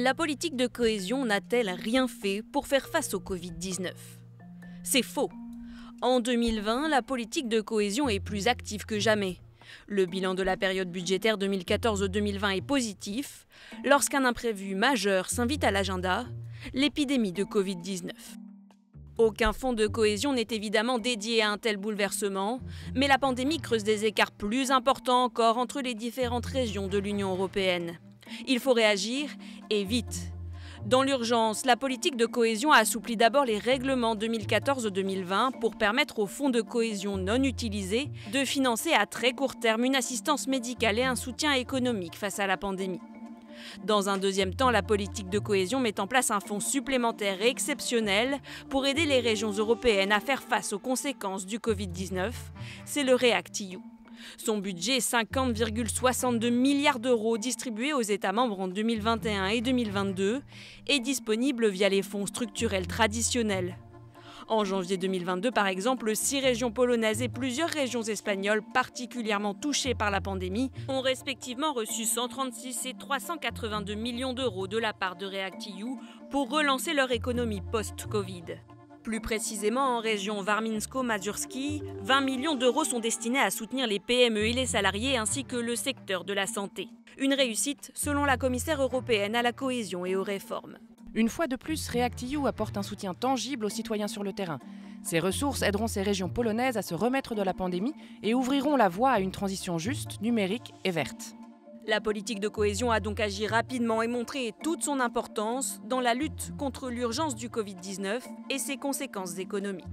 La politique de cohésion n'a-t-elle rien fait pour faire face au Covid-19 C'est faux. En 2020, la politique de cohésion est plus active que jamais. Le bilan de la période budgétaire 2014-2020 est positif lorsqu'un imprévu majeur s'invite à l'agenda, l'épidémie de Covid-19. Aucun fonds de cohésion n'est évidemment dédié à un tel bouleversement, mais la pandémie creuse des écarts plus importants encore entre les différentes régions de l'Union européenne. Il faut réagir et vite. Dans l'urgence, la politique de cohésion a assoupli d'abord les règlements 2014-2020 pour permettre aux fonds de cohésion non utilisés de financer à très court terme une assistance médicale et un soutien économique face à la pandémie. Dans un deuxième temps, la politique de cohésion met en place un fonds supplémentaire exceptionnel pour aider les régions européennes à faire face aux conséquences du Covid-19. C'est le REACT-EU. Son budget est 50,62 milliards d'euros distribués aux États membres en 2021 et 2022 et disponible via les fonds structurels traditionnels. En janvier 2022, par exemple, six régions polonaises et plusieurs régions espagnoles particulièrement touchées par la pandémie ont respectivement reçu 136 et 382 millions d'euros de la part de REACT-EU pour relancer leur économie post-Covid. Plus précisément, en région Warminsko-Mazurski, 20 millions d'euros sont destinés à soutenir les PME et les salariés ainsi que le secteur de la santé. Une réussite selon la commissaire européenne à la cohésion et aux réformes. Une fois de plus, REACT-EU apporte un soutien tangible aux citoyens sur le terrain. Ces ressources aideront ces régions polonaises à se remettre de la pandémie et ouvriront la voie à une transition juste, numérique et verte. La politique de cohésion a donc agi rapidement et montré toute son importance dans la lutte contre l'urgence du Covid-19 et ses conséquences économiques.